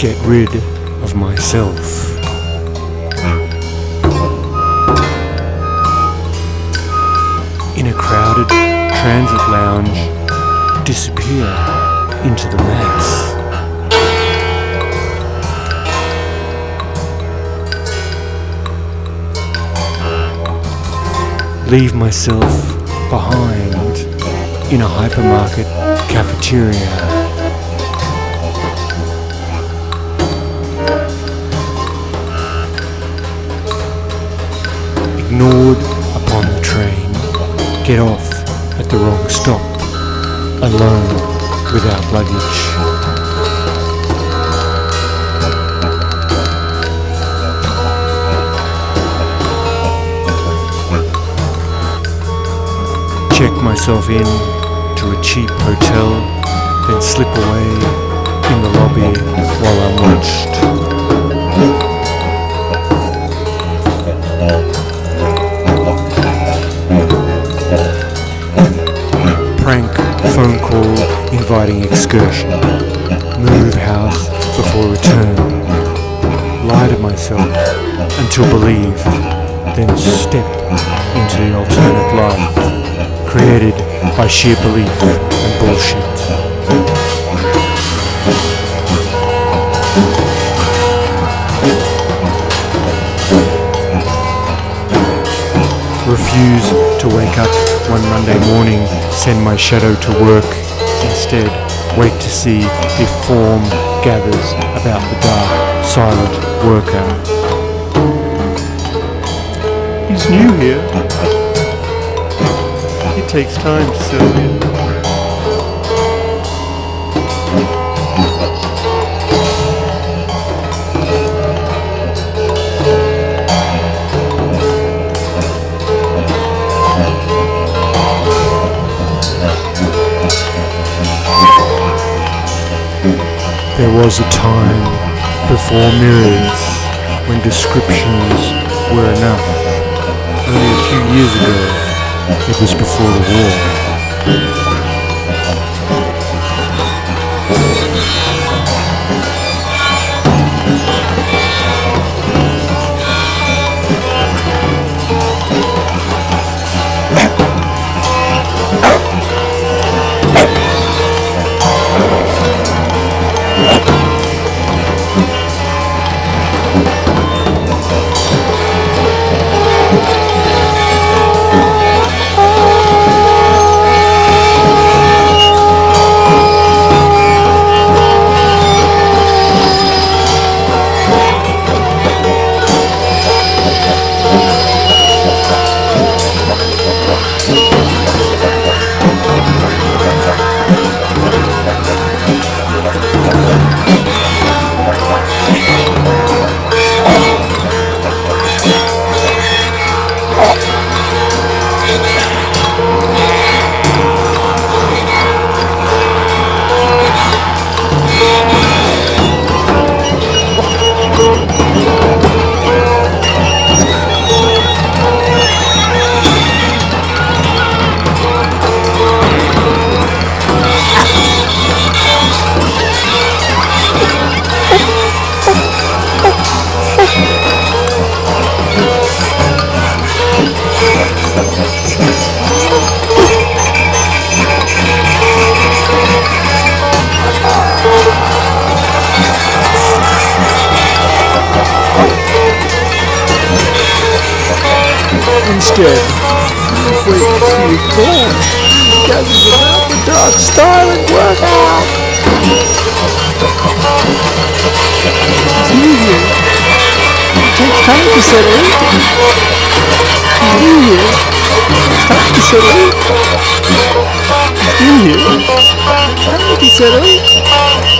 get rid of myself. In a crowded transit lounge, disappear into the mass. Leave myself behind in a hypermarket cafeteria. Ignored upon the train, get off at the wrong stop, alone without luggage. Check myself in to a cheap hotel, then slip away in the lobby while I'm watched. Excursion. Move house before return. Lie to myself until believe, then step into the alternate life created by sheer belief and bullshit. Refuse to wake up one Monday morning, send my shadow to work. Instead, wait to see if form gathers about the dark, silent worker. He's new here. It takes time to settle in. There was a time before mirrors when descriptions were enough. Only a few years ago, it was before the war. Instead, wait to see if form gathers about the dark, silent workout. New here. It takes time to settle in. New here. Time to settle in. New here. Time to settle in.